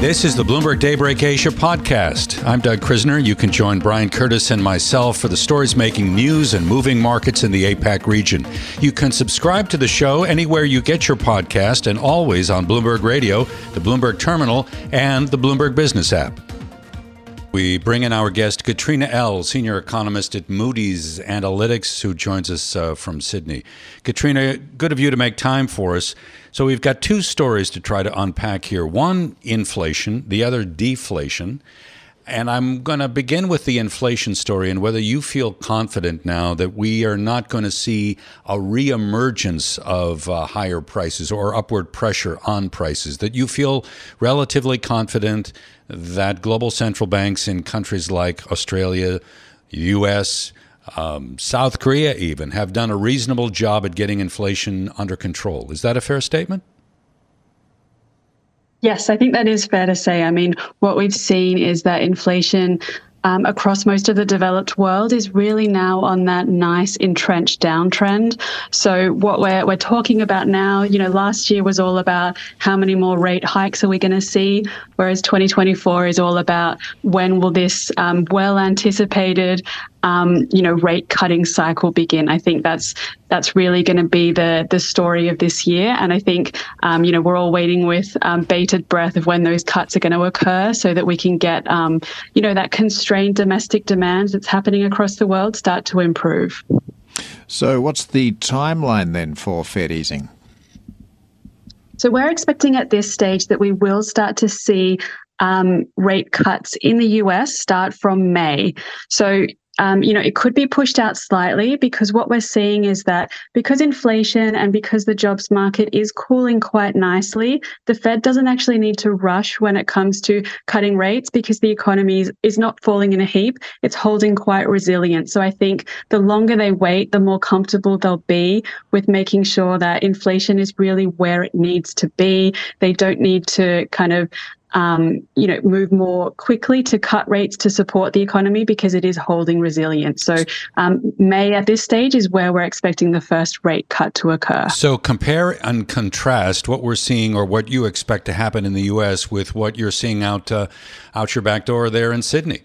This is the Bloomberg Daybreak Asia podcast. I'm Doug Krisner. You can join Brian Curtis and myself for the stories making news and moving markets in the APAC region. You can subscribe to the show anywhere you get your podcast and always on Bloomberg Radio, the Bloomberg Terminal, and the Bloomberg Business app. We bring in our guest, Katrina Ell, senior economist at Moody's Analytics, who joins us uh, from Sydney. Katrina, good of you to make time for us. So, we've got two stories to try to unpack here one, inflation, the other, deflation. And I'm going to begin with the inflation story and whether you feel confident now that we are not going to see a reemergence of uh, higher prices or upward pressure on prices, that you feel relatively confident that global central banks in countries like Australia, US, um, South Korea, even have done a reasonable job at getting inflation under control. Is that a fair statement? Yes, I think that is fair to say. I mean, what we've seen is that inflation um, across most of the developed world is really now on that nice entrenched downtrend. So what we're we're talking about now, you know, last year was all about how many more rate hikes are we going to see, whereas 2024 is all about when will this um, well anticipated um, you know, rate cutting cycle begin. I think that's that's really going to be the the story of this year. And I think, um, you know, we're all waiting with um, bated breath of when those cuts are going to occur, so that we can get, um, you know, that constrained domestic demand that's happening across the world start to improve. So, what's the timeline then for Fed easing? So we're expecting at this stage that we will start to see um, rate cuts in the US start from May. So um, you know, it could be pushed out slightly because what we're seeing is that because inflation and because the jobs market is cooling quite nicely, the Fed doesn't actually need to rush when it comes to cutting rates because the economy is, is not falling in a heap. It's holding quite resilient. So I think the longer they wait, the more comfortable they'll be with making sure that inflation is really where it needs to be. They don't need to kind of um, you know, move more quickly to cut rates to support the economy because it is holding resilient. So um, May at this stage is where we're expecting the first rate cut to occur. So compare and contrast what we're seeing or what you expect to happen in the U.S. with what you're seeing out uh, out your back door there in Sydney.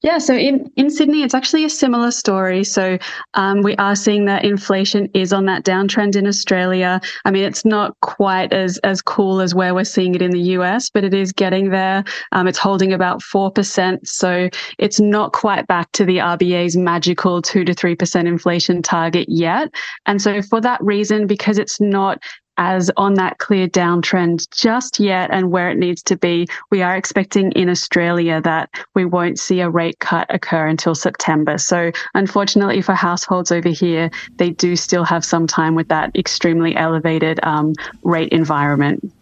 Yeah, so in, in Sydney, it's actually a similar story. So um, we are seeing that inflation is on that downtrend in Australia. I mean, it's not quite as as cool as where we're seeing it in the US, but it is getting there. Um, it's holding about four percent, so it's not quite back to the RBA's magical two to three percent inflation target yet. And so for that reason, because it's not as on that clear downtrend just yet and where it needs to be. We are expecting in Australia that we won't see a rate cut occur until September. So, unfortunately for households over here, they do still have some time with that extremely elevated um, rate environment.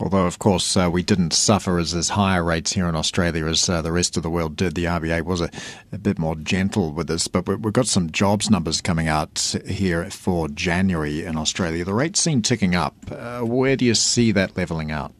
Although, of course, uh, we didn't suffer as, as higher rates here in Australia as uh, the rest of the world did. The RBA was a, a bit more gentle with this, but we've got some jobs numbers coming out here for January in Australia. The rates seem ticking up. Uh, where do you see that levelling out?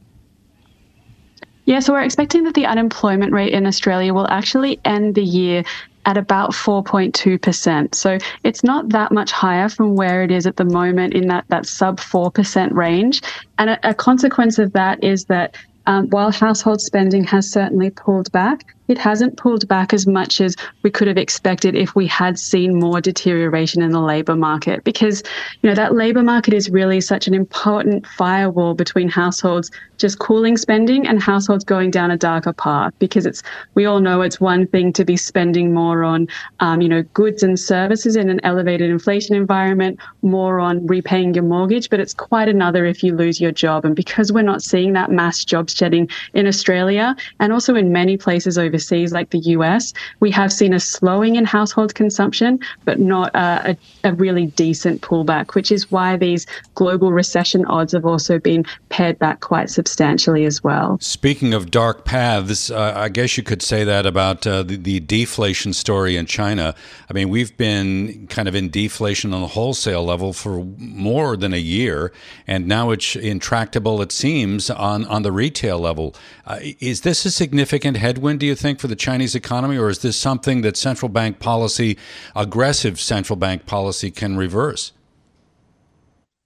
Yeah, so we're expecting that the unemployment rate in Australia will actually end the year at about 4.2%. So it's not that much higher from where it is at the moment in that, that sub 4% range. And a, a consequence of that is that um, while household spending has certainly pulled back, it hasn't pulled back as much as we could have expected if we had seen more deterioration in the labor market. Because, you know, that labor market is really such an important firewall between households just cooling spending and households going down a darker path. Because it's, we all know it's one thing to be spending more on, um, you know, goods and services in an elevated inflation environment, more on repaying your mortgage, but it's quite another if you lose your job. And because we're not seeing that mass job shedding in Australia and also in many places overseas like the US, we have seen a slowing in household consumption, but not a, a, a really decent pullback, which is why these global recession odds have also been pared back quite substantially as well. Speaking of dark paths, uh, I guess you could say that about uh, the, the deflation story in China. I mean, we've been kind of in deflation on the wholesale level for more than a year, and now it's intractable, it seems, on, on the retail level. Uh, is this a significant headwind, do you think, for the Chinese economy, or is this something that central bank policy, aggressive central bank policy, can reverse?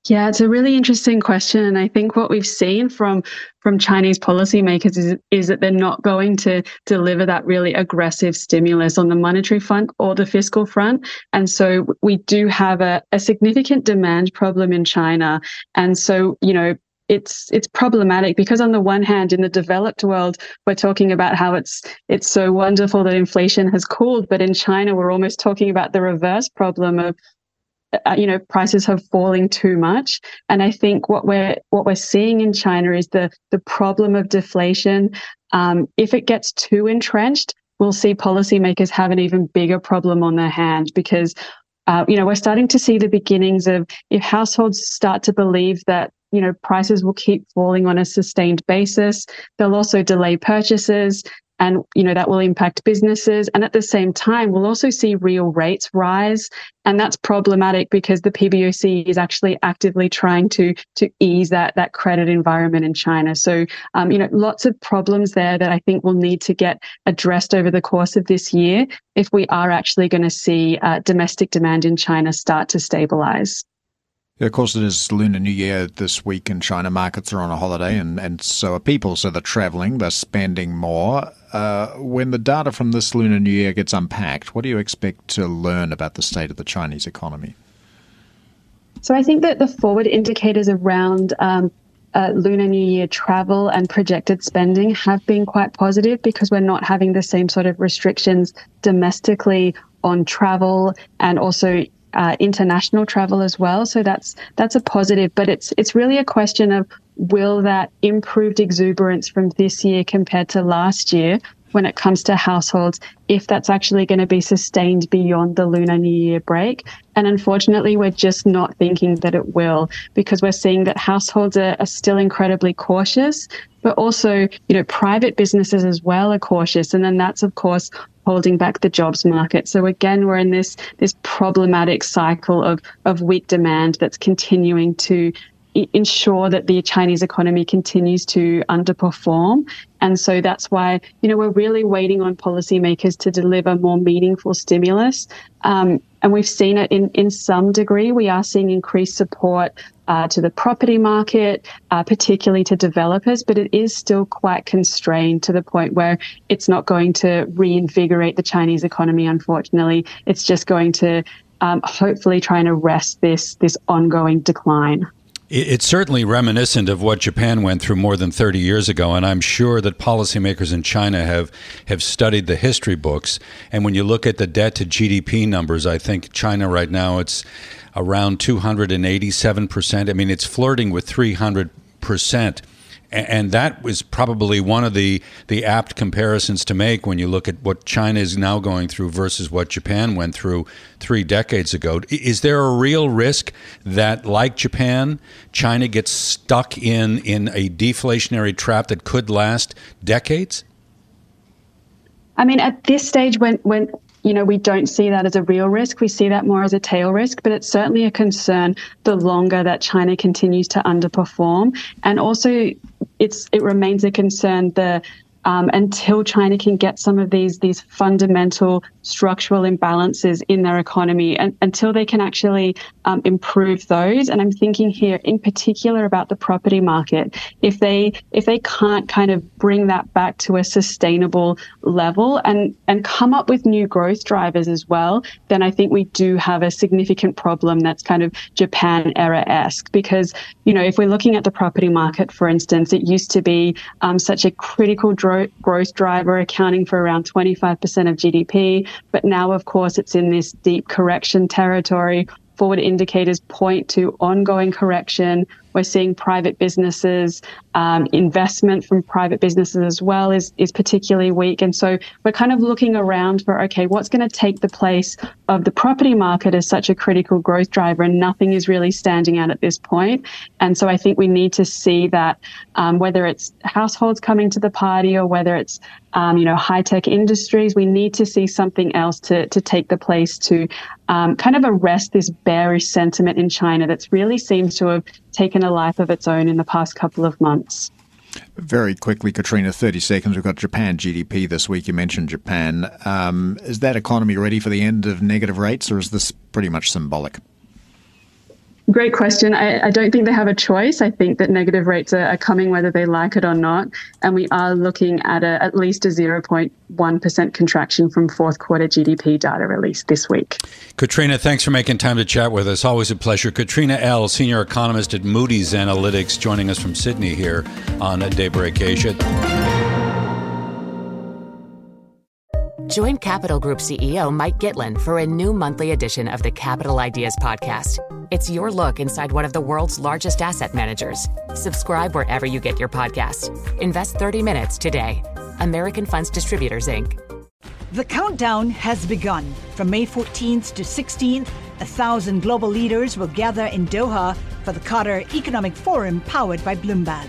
Yeah, it's a really interesting question, and I think what we've seen from from Chinese policymakers is is that they're not going to deliver that really aggressive stimulus on the monetary front or the fiscal front, and so we do have a, a significant demand problem in China, and so you know it's it's problematic because on the one hand in the developed world we're talking about how it's it's so wonderful that inflation has cooled but in China we're almost talking about the reverse problem of uh, you know prices have falling too much. And i think what we're what we're seeing in china is the the problem of deflation. Um, if it gets too entrenched we'll see policymakers have an even bigger problem on their hands because uh, you know we're starting to see the beginnings of if households start to believe that you know prices will keep falling on a sustained basis. They'll also delay purchases and you know that will impact businesses. And at the same time we'll also see real rates rise. And that's problematic because the PBOC is actually actively trying to to ease that that credit environment in China. So um, you know lots of problems there that I think will need to get addressed over the course of this year if we are actually going to see uh, domestic demand in China start to stabilize. Yeah, of course, it is Lunar New Year this week in China. Markets are on a holiday, and, and so are people. So they're traveling, they're spending more. Uh, when the data from this Lunar New Year gets unpacked, what do you expect to learn about the state of the Chinese economy? So I think that the forward indicators around um, uh, Lunar New Year travel and projected spending have been quite positive because we're not having the same sort of restrictions domestically on travel and also uh, international travel as well. So that's that's a positive, but it's it's really a question of will that improved exuberance from this year compared to last year when it comes to households, if that's actually going to be sustained beyond the Lunar New Year break. And unfortunately, we're just not thinking that it will because we're seeing that households are, are still incredibly cautious, but also, you know, private businesses as well are cautious. And then that's, of course, holding back the jobs market. So again, we're in this this problematic cycle of of weak demand that's continuing to ensure that the Chinese economy continues to underperform. And so that's why, you know, we're really waiting on policymakers to deliver more meaningful stimulus. Um, and we've seen it in, in some degree. We are seeing increased support uh, to the property market, uh, particularly to developers, but it is still quite constrained to the point where it's not going to reinvigorate the Chinese economy. Unfortunately, it's just going to um, hopefully try and arrest this this ongoing decline. It's certainly reminiscent of what Japan went through more than 30 years ago, and I'm sure that policymakers in China have, have studied the history books. And when you look at the debt to GDP numbers, I think China right now it's around 287 percent. I mean, it's flirting with 300 percent and that was probably one of the the apt comparisons to make when you look at what China is now going through versus what Japan went through three decades ago. Is there a real risk that, like Japan, China gets stuck in in a deflationary trap that could last decades? I mean, at this stage, when when you know, we don't see that as a real risk. We see that more as a tail risk, but it's certainly a concern the longer that China continues to underperform. And also, it's it remains a concern the um, until China can get some of these these fundamental structural imbalances in their economy and, until they can actually um, improve those. And I'm thinking here in particular about the property market. If they if they can't kind of bring that back to a sustainable level and and come up with new growth drivers as well, then I think we do have a significant problem that's kind of Japan era esque. Because you know if we're looking at the property market, for instance, it used to be um, such a critical dro- growth driver, accounting for around 25% of GDP. But now, of course, it's in this deep correction territory. Forward indicators point to ongoing correction. We're seeing private businesses, um, investment from private businesses as well is, is particularly weak. And so we're kind of looking around for, okay, what's going to take the place of the property market as such a critical growth driver? And nothing is really standing out at this point. And so I think we need to see that um, whether it's households coming to the party or whether it's um, you know, high tech industries. We need to see something else to, to take the place to um, kind of arrest this bearish sentiment in China that's really seems to have taken a life of its own in the past couple of months. Very quickly, Katrina, 30 seconds. We've got Japan GDP this week. You mentioned Japan. Um, is that economy ready for the end of negative rates, or is this pretty much symbolic? Great question. I, I, don't think they have a choice. I think that negative rates are, are, coming whether they like it or not. And we are looking at a, at least a 0.1% contraction from fourth quarter GDP data released this week. Katrina, thanks for making time to chat with us. Always a pleasure. Katrina Ell, senior economist at Moody's Analytics, joining us from Sydney here on Daybreak Asia. Join Capital Group CEO Mike Gitlin for a new monthly edition of the Capital Ideas Podcast. It's your look inside one of the world's largest asset managers. Subscribe wherever you get your podcasts. Invest 30 minutes today. American Funds Distributors, Inc. The countdown has begun. From May 14th to 16th, a thousand global leaders will gather in Doha for the Qatar Economic Forum powered by Bloomberg.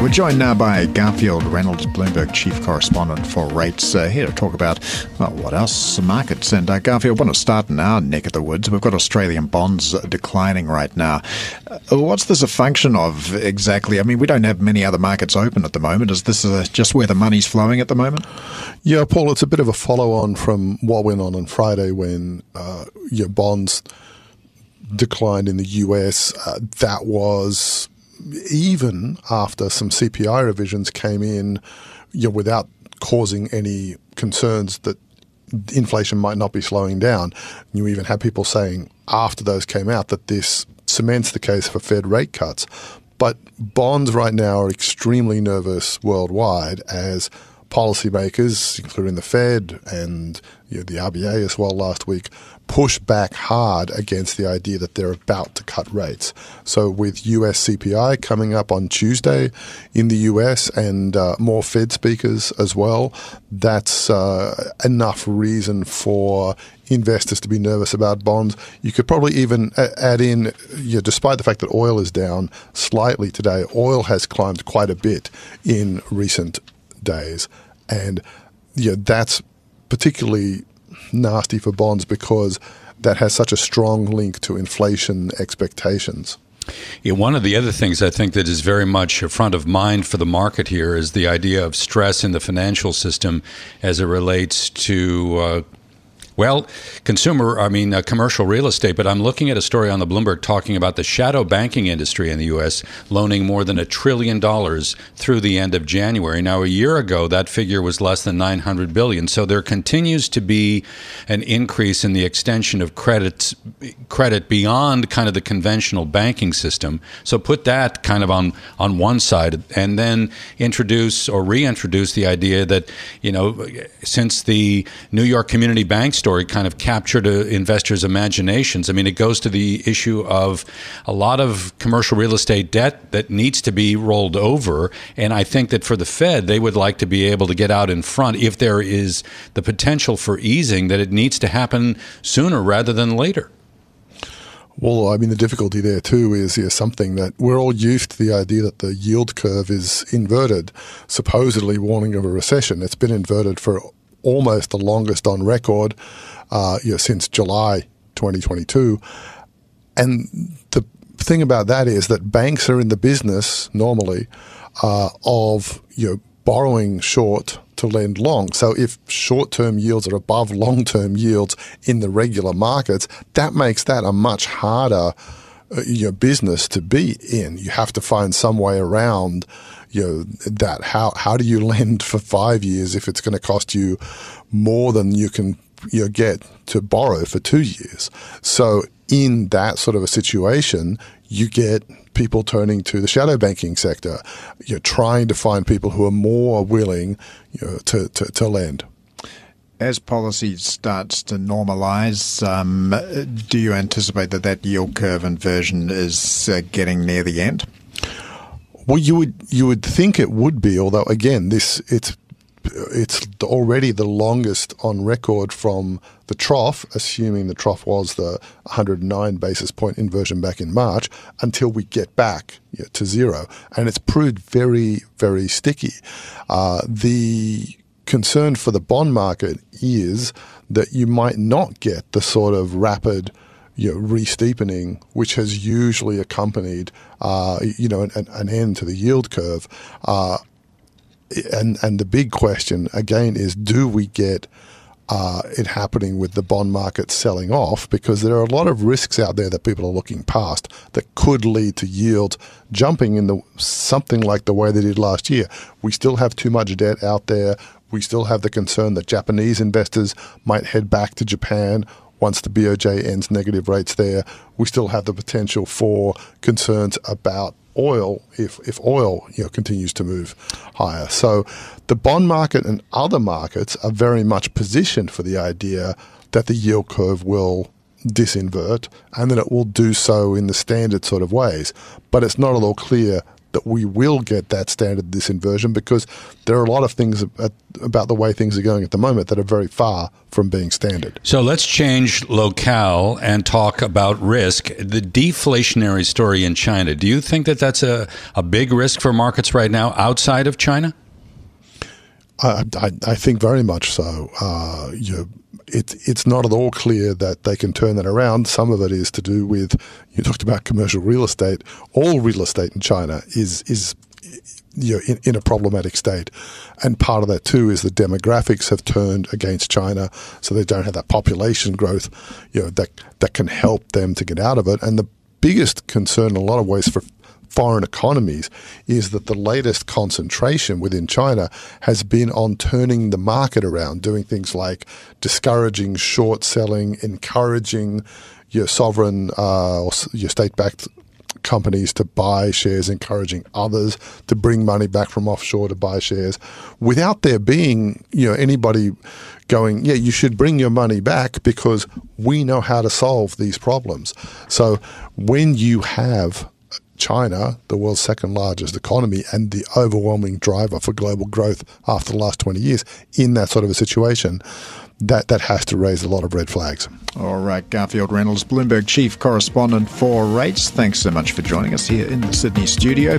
We're joined now by Garfield Reynolds, Bloomberg chief correspondent for rates, uh, here to talk about, well, what else? Markets. And uh, Garfield, want to start in our neck of the woods. We've got Australian bonds declining right now. Uh, what's this a function of exactly? I mean, we don't have many other markets open at the moment. Is this uh, just where the money's flowing at the moment? Yeah, Paul, it's a bit of a follow on from what went on on Friday when uh, your bonds declined in the US. Uh, that was even after some CPI revisions came in, you know, without causing any concerns that inflation might not be slowing down. You even had people saying after those came out that this cements the case for Fed rate cuts. But bonds right now are extremely nervous worldwide as policymakers, including the Fed and you know, the RBA as well last week, push back hard against the idea that they're about to cut rates. So, with US CPI coming up on Tuesday in the US and uh, more Fed speakers as well, that's uh, enough reason for investors to be nervous about bonds. You could probably even add in, you know, despite the fact that oil is down slightly today, oil has climbed quite a bit in recent days. And yeah, that's particularly nasty for bonds because that has such a strong link to inflation expectations. Yeah, one of the other things I think that is very much front of mind for the market here is the idea of stress in the financial system as it relates to uh, well, consumer, I mean, uh, commercial real estate, but I'm looking at a story on the Bloomberg talking about the shadow banking industry in the U.S. loaning more than a trillion dollars through the end of January. Now, a year ago, that figure was less than 900 billion. So there continues to be an increase in the extension of credit, credit beyond kind of the conventional banking system. So put that kind of on, on one side and then introduce or reintroduce the idea that, you know, since the New York Community Bank store story kind of captured uh, investors' imaginations. I mean, it goes to the issue of a lot of commercial real estate debt that needs to be rolled over. And I think that for the Fed, they would like to be able to get out in front if there is the potential for easing, that it needs to happen sooner rather than later. Well, I mean, the difficulty there too is yeah, something that we're all used to the idea that the yield curve is inverted, supposedly warning of a recession. It's been inverted for almost the longest on record, uh, you know, since July 2022. And the thing about that is that banks are in the business normally uh, of you know borrowing short to lend long. So if short term yields are above long term yields in the regular markets, that makes that a much harder uh, you know, business to be in. You have to find some way around you know that. How how do you lend for five years if it's going to cost you more than you can you know, get to borrow for two years? So in that sort of a situation, you get people turning to the shadow banking sector. You're trying to find people who are more willing you know, to, to, to lend. As policy starts to normalise, um, do you anticipate that that yield curve inversion is uh, getting near the end? Well, you would you would think it would be, although again, this it's it's already the longest on record from the trough, assuming the trough was the 109 basis point inversion back in March, until we get back you know, to zero. And it's proved very, very sticky. Uh, the concern for the bond market is that you might not get the sort of rapid you know, re-steepening, which has usually accompanied, uh, you know, an, an, end to the yield curve. Uh, and and the big question again is, do we get uh, it happening with the bond market selling off? Because there are a lot of risks out there that people are looking past that could lead to yields jumping in the something like the way they did last year. We still have too much debt out there. We still have the concern that Japanese investors might head back to Japan once the BOJ ends negative rates there. We still have the potential for concerns about oil if, if oil you know, continues to move higher. So the bond market and other markets are very much positioned for the idea that the yield curve will disinvert and that it will do so in the standard sort of ways. But it's not at all clear that we will get that standard disinversion because there are a lot of things about the way things are going at the moment that are very far from being standard. So let's change locale and talk about risk. The deflationary story in China. Do you think that that's a, a big risk for markets right now outside of China? I, I, I think very much so. Uh, you it's it's not at all clear that they can turn that around. Some of it is to do with you talked about commercial real estate. All real estate in China is is you know, in, in, a problematic state. And part of that too is the demographics have turned against China, so they don't have that population growth, you know, that that can help them to get out of it. And the biggest concern in a lot of ways for foreign economies is that the latest concentration within China has been on turning the market around, doing things like discouraging short selling, encouraging your sovereign uh, or your state backed companies to buy shares, encouraging others to bring money back from offshore to buy shares, without there being you know anybody going, yeah, you should bring your money back because we know how to solve these problems. So when you have China, the world's second largest economy and the overwhelming driver for global growth after the last 20 years, in that sort of a situation, that, that has to raise a lot of red flags. All right, Garfield Reynolds, Bloomberg Chief Correspondent for Rates. Thanks so much for joining us here in the Sydney studio.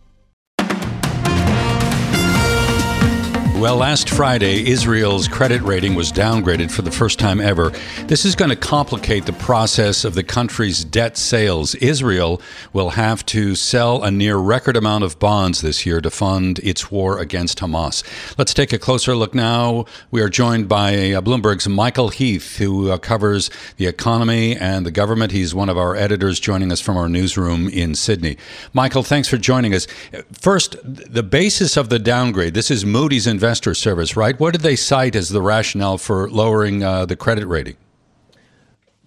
Well, last Friday, Israel's credit rating was downgraded for the first time ever. This is going to complicate the process of the country's debt sales. Israel will have to sell a near record amount of bonds this year to fund its war against Hamas. Let's take a closer look now. We are joined by uh, Bloomberg's Michael Heath, who uh, covers the economy and the government. He's one of our editors joining us from our newsroom in Sydney. Michael, thanks for joining us. First, the basis of the downgrade. This is Moody's investment Investor Service, right? What did they cite as the rationale for lowering uh, the credit rating?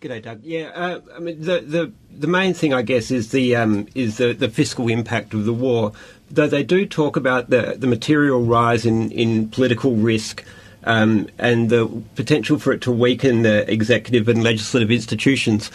G'day, Doug. Yeah, uh, I mean the, the the main thing, I guess, is the um, is the, the fiscal impact of the war. Though they do talk about the the material rise in in political risk. Um, and the potential for it to weaken the executive and legislative institutions,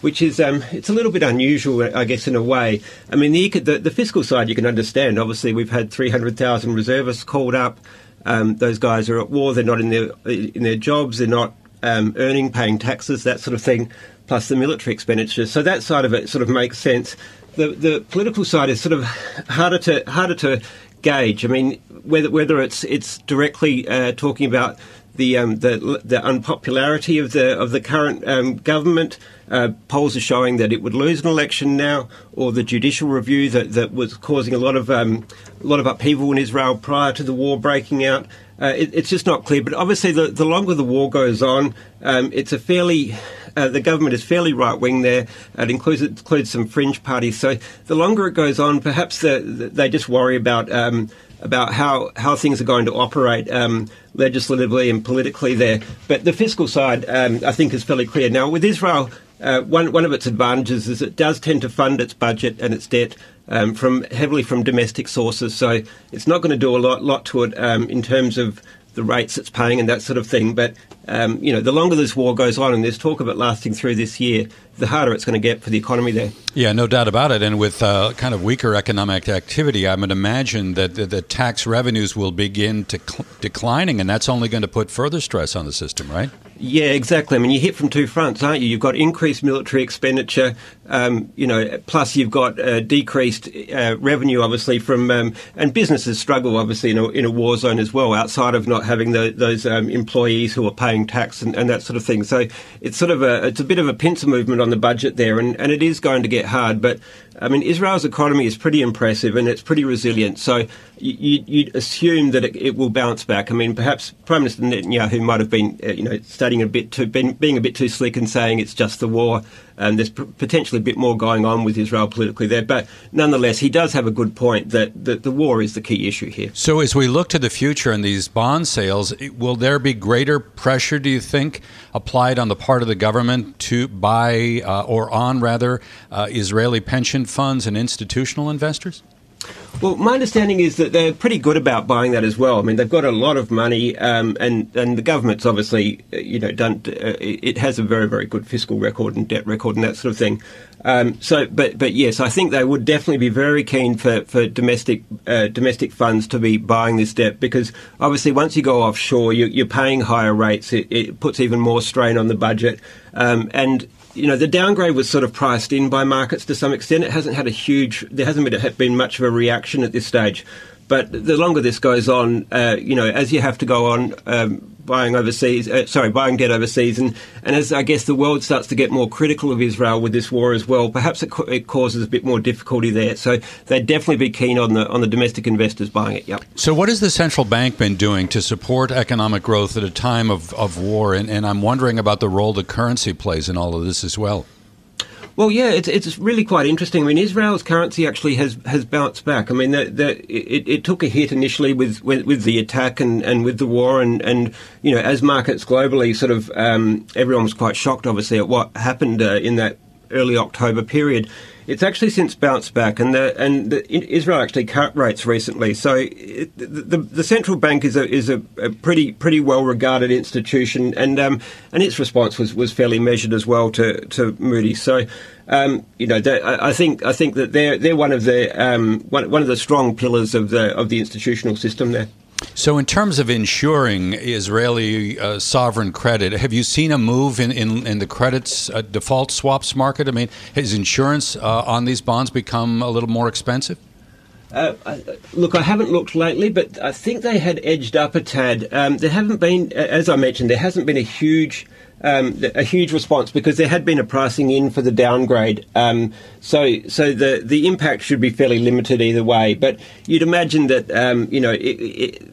which is um, it's a little bit unusual, I guess, in a way. I mean, the, the, the fiscal side you can understand. Obviously, we've had 300,000 reservists called up. Um, those guys are at war. They're not in their in their jobs. They're not um, earning, paying taxes, that sort of thing. Plus the military expenditure. So that side of it sort of makes sense. The the political side is sort of harder to harder to gauge. I mean, whether whether it's it's directly uh, talking about the, um, the the unpopularity of the of the current um, government. Uh, polls are showing that it would lose an election now, or the judicial review that, that was causing a lot of um, a lot of upheaval in Israel prior to the war breaking out. Uh, it, it's just not clear. But obviously, the, the longer the war goes on, um, it's a fairly uh, the government is fairly right wing there. It includes it includes some fringe parties. So the longer it goes on, perhaps the, the, they just worry about um, about how, how things are going to operate um, legislatively and politically there. But the fiscal side, um, I think, is fairly clear. Now, with Israel, uh, one, one of its advantages is it does tend to fund its budget and its debt um, from heavily from domestic sources. So it's not going to do a lot, lot to it um, in terms of the rates it's paying and that sort of thing. But um, you know, the longer this war goes on, and there's talk of it lasting through this year, the harder it's going to get for the economy there. Yeah, no doubt about it. And with uh, kind of weaker economic activity, I would imagine that the, the tax revenues will begin to cl- declining, and that's only going to put further stress on the system, right? Yeah, exactly. I mean, you hit from two fronts, aren't you? You've got increased military expenditure, um, you know, plus you've got uh, decreased uh, revenue, obviously, from um, and businesses struggle, obviously, in a, in a, war zone as well, outside of not having the, those um, employees who are paying tax and, and, that sort of thing. So it's sort of a it's a bit of a pincer movement on the budget there, and, and it is going to get hard. But I mean, Israel's economy is pretty impressive and it's pretty resilient. So you, would assume that it, it, will bounce back. I mean, perhaps Prime Minister Netanyahu might have been, uh, you know, studying a bit too, been, being a bit too slick and saying it's just the war. And there's potentially a bit more going on with Israel politically there. But nonetheless, he does have a good point that, that the war is the key issue here. So as we look to the future and these bond sales, will there be greater pressure, do you think, applied on the part of the government to buy uh, or on rather uh, Israeli pension funds and institutional investors? Well, my understanding is that they're pretty good about buying that as well. I mean, they've got a lot of money, um, and and the government's obviously, uh, you know, done. Uh, it has a very very good fiscal record and debt record and that sort of thing. Um, so, but but yes, I think they would definitely be very keen for for domestic uh, domestic funds to be buying this debt because obviously once you go offshore, you, are paying higher rates. It, it, puts even more strain on the budget, um, and you know, the downgrade was sort of priced in by markets to some extent. It hasn't had a huge, there hasn't been, been much of a reaction at this stage. But the longer this goes on, uh, you know, as you have to go on um, buying overseas, uh, sorry, buying debt overseas, and, and as I guess the world starts to get more critical of Israel with this war as well, perhaps it, it causes a bit more difficulty there. So they'd definitely be keen on the on the domestic investors buying it. Yep. So what has the central bank been doing to support economic growth at a time of, of war? And, and I'm wondering about the role the currency plays in all of this as well. Well, yeah, it's it's really quite interesting. I mean, Israel's currency actually has, has bounced back. I mean, the, the, it, it took a hit initially with, with, with the attack and, and with the war, and, and you know, as markets globally sort of um, everyone was quite shocked, obviously, at what happened uh, in that early October period. It's actually since bounced back, and the, and the, Israel actually cut rates recently. So it, the, the central bank is a is a, a pretty pretty well regarded institution, and um, and its response was, was fairly measured as well to to Moody's. So. Um, you know, I think I think that they're they're one of the um, one, one of the strong pillars of the of the institutional system there. So, in terms of ensuring Israeli uh, sovereign credit, have you seen a move in, in, in the credits uh, default swaps market? I mean, has insurance uh, on these bonds become a little more expensive? Uh, look, I haven't looked lately, but I think they had edged up a tad. Um, there haven't been, as I mentioned, there hasn't been a huge um, a huge response because there had been a pricing in for the downgrade. Um, so, so the the impact should be fairly limited either way. But you'd imagine that um, you know it, it,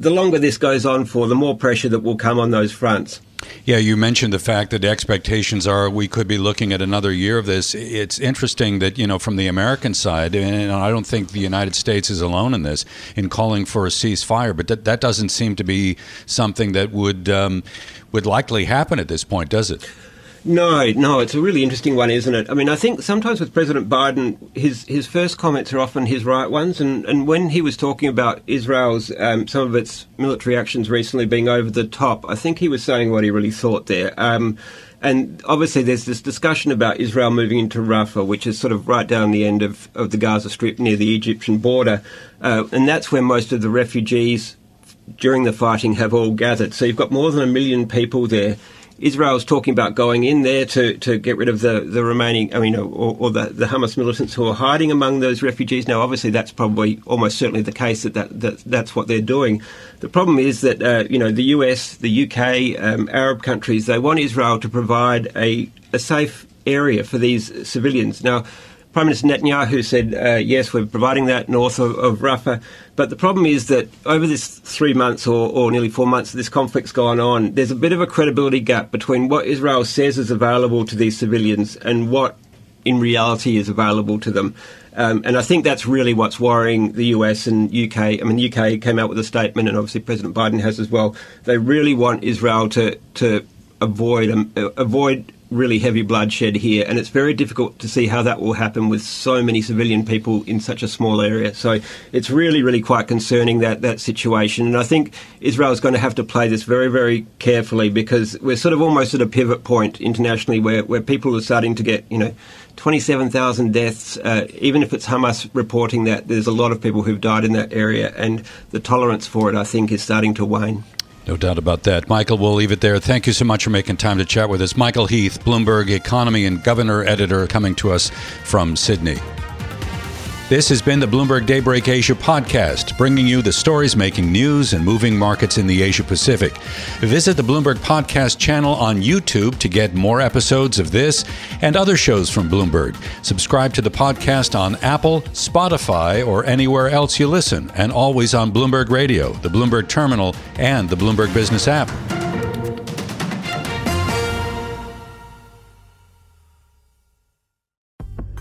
the longer this goes on for, the more pressure that will come on those fronts. Yeah, you mentioned the fact that expectations are we could be looking at another year of this. It's interesting that, you know, from the American side, and I don't think the United States is alone in this, in calling for a ceasefire, but that, that doesn't seem to be something that would, um, would likely happen at this point, does it? No, no, it's a really interesting one, isn't it? I mean, I think sometimes with President Biden, his his first comments are often his right ones, and, and when he was talking about Israel's um, some of its military actions recently being over the top, I think he was saying what he really thought there. Um, and obviously, there's this discussion about Israel moving into Rafah, which is sort of right down the end of, of the Gaza Strip near the Egyptian border, uh, and that's where most of the refugees during the fighting have all gathered. So you've got more than a million people there Israel's talking about going in there to, to get rid of the, the remaining, I mean, or, or the, the Hamas militants who are hiding among those refugees. Now, obviously, that's probably almost certainly the case that, that, that that's what they're doing. The problem is that, uh, you know, the US, the UK, um, Arab countries, they want Israel to provide a, a safe area for these civilians. Now, Prime Minister Netanyahu said, uh, yes, we're providing that north of, of, Rafah. But the problem is that over this three months or, or, nearly four months this conflict's gone on, there's a bit of a credibility gap between what Israel says is available to these civilians and what in reality is available to them. Um, and I think that's really what's worrying the US and UK. I mean, the UK came out with a statement, and obviously President Biden has as well. They really want Israel to, to avoid, um, avoid really heavy bloodshed here, and it's very difficult to see how that will happen with so many civilian people in such a small area. So it's really, really quite concerning that that situation. And I think Israel is going to have to play this very, very carefully because we're sort of almost at a pivot point internationally where, where people are starting to get, you know, 27,000 deaths. Uh, even if it's Hamas reporting that, there's a lot of people who've died in that area, and the tolerance for it, I think, is starting to wane. No doubt about that. Michael, we'll leave it there. Thank you so much for making time to chat with us. Michael Heath, Bloomberg Economy and Governor Editor, coming to us from Sydney. This has been the Bloomberg Daybreak Asia podcast, bringing you the stories making news and moving markets in the Asia Pacific. Visit the Bloomberg Podcast channel on YouTube to get more episodes of this and other shows from Bloomberg. Subscribe to the podcast on Apple, Spotify, or anywhere else you listen, and always on Bloomberg Radio, the Bloomberg Terminal, and the Bloomberg Business app.